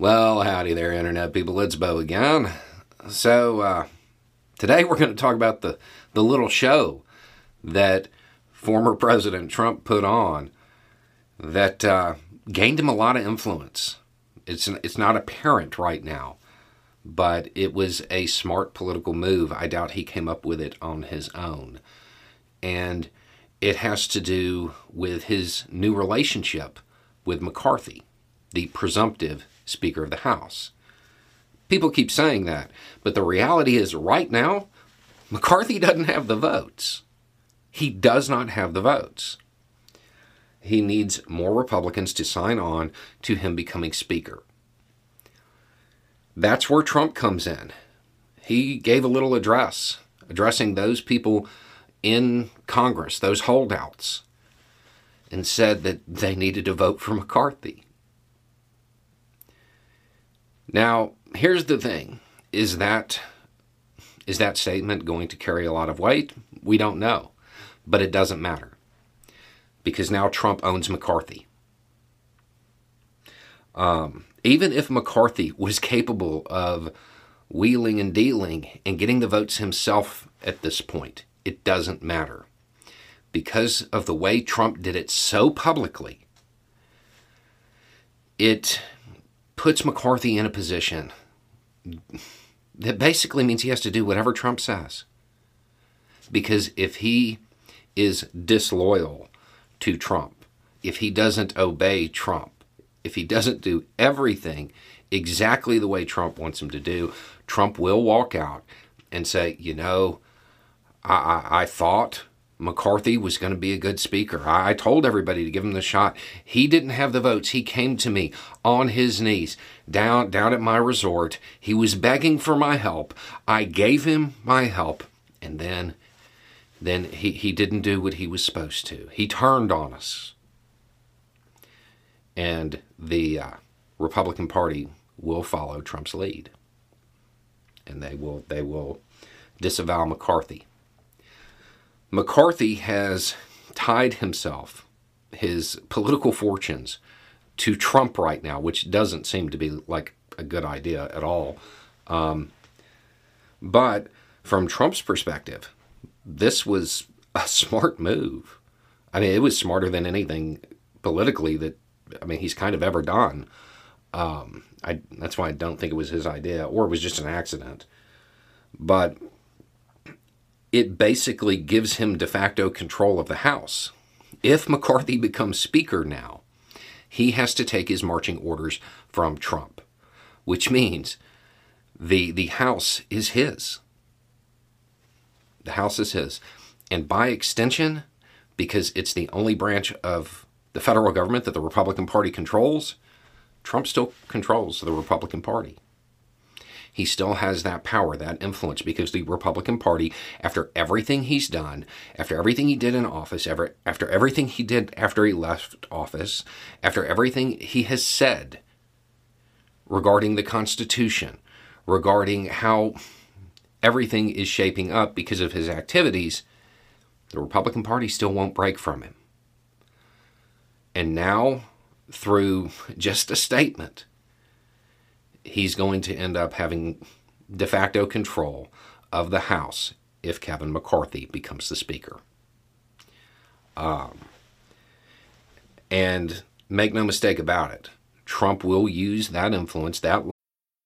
Well, howdy there, Internet people. It's Bo again. So, uh, today we're going to talk about the, the little show that former President Trump put on that uh, gained him a lot of influence. It's, it's not apparent right now, but it was a smart political move. I doubt he came up with it on his own. And it has to do with his new relationship with McCarthy, the presumptive Speaker of the House. People keep saying that, but the reality is right now, McCarthy doesn't have the votes. He does not have the votes. He needs more Republicans to sign on to him becoming Speaker. That's where Trump comes in. He gave a little address addressing those people in Congress, those holdouts, and said that they needed to vote for McCarthy. Now, here's the thing is that is that statement going to carry a lot of weight? We don't know. But it doesn't matter. Because now Trump owns McCarthy. Um, even if McCarthy was capable of wheeling and dealing and getting the votes himself at this point, it doesn't matter. Because of the way Trump did it so publicly, it puts McCarthy in a position that basically means he has to do whatever Trump says. Because if he is disloyal to Trump, if he doesn't obey Trump, if he doesn't do everything exactly the way Trump wants him to do, Trump will walk out and say, you know, I, I, I thought McCarthy was going to be a good speaker. I told everybody to give him the shot. He didn't have the votes. He came to me on his knees down down at my resort. He was begging for my help. I gave him my help, and then then he, he didn't do what he was supposed to. He turned on us. And the uh, Republican Party will follow Trump's lead. And they will they will disavow McCarthy. McCarthy has tied himself, his political fortunes, to Trump right now, which doesn't seem to be like a good idea at all. Um, but from Trump's perspective, this was a smart move. I mean, it was smarter than anything politically that I mean he's kind of ever done. Um, I that's why I don't think it was his idea, or it was just an accident. But it basically gives him de facto control of the House. If McCarthy becomes Speaker now, he has to take his marching orders from Trump, which means the, the House is his. The House is his. And by extension, because it's the only branch of the federal government that the Republican Party controls, Trump still controls the Republican Party he still has that power, that influence, because the Republican Party, after everything he's done, after everything he did in office, ever, after everything he did after he left office, after everything he has said regarding the Constitution, regarding how everything is shaping up because of his activities, the Republican Party still won't break from him. And now, through just a statement, he's going to end up having de facto control of the House if Kevin McCarthy becomes the Speaker. Um, and make no mistake about it, Trump will use that influence, that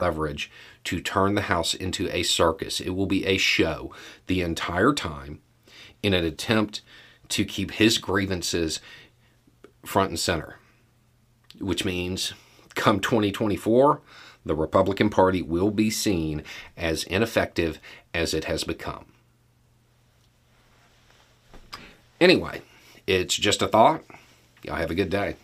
leverage to turn the House into a circus. It will be a show the entire time in an attempt to keep his grievances front and center, which means come 2024, the Republican Party will be seen as ineffective as it has become. Anyway, it's just a thought. Y'all have a good day.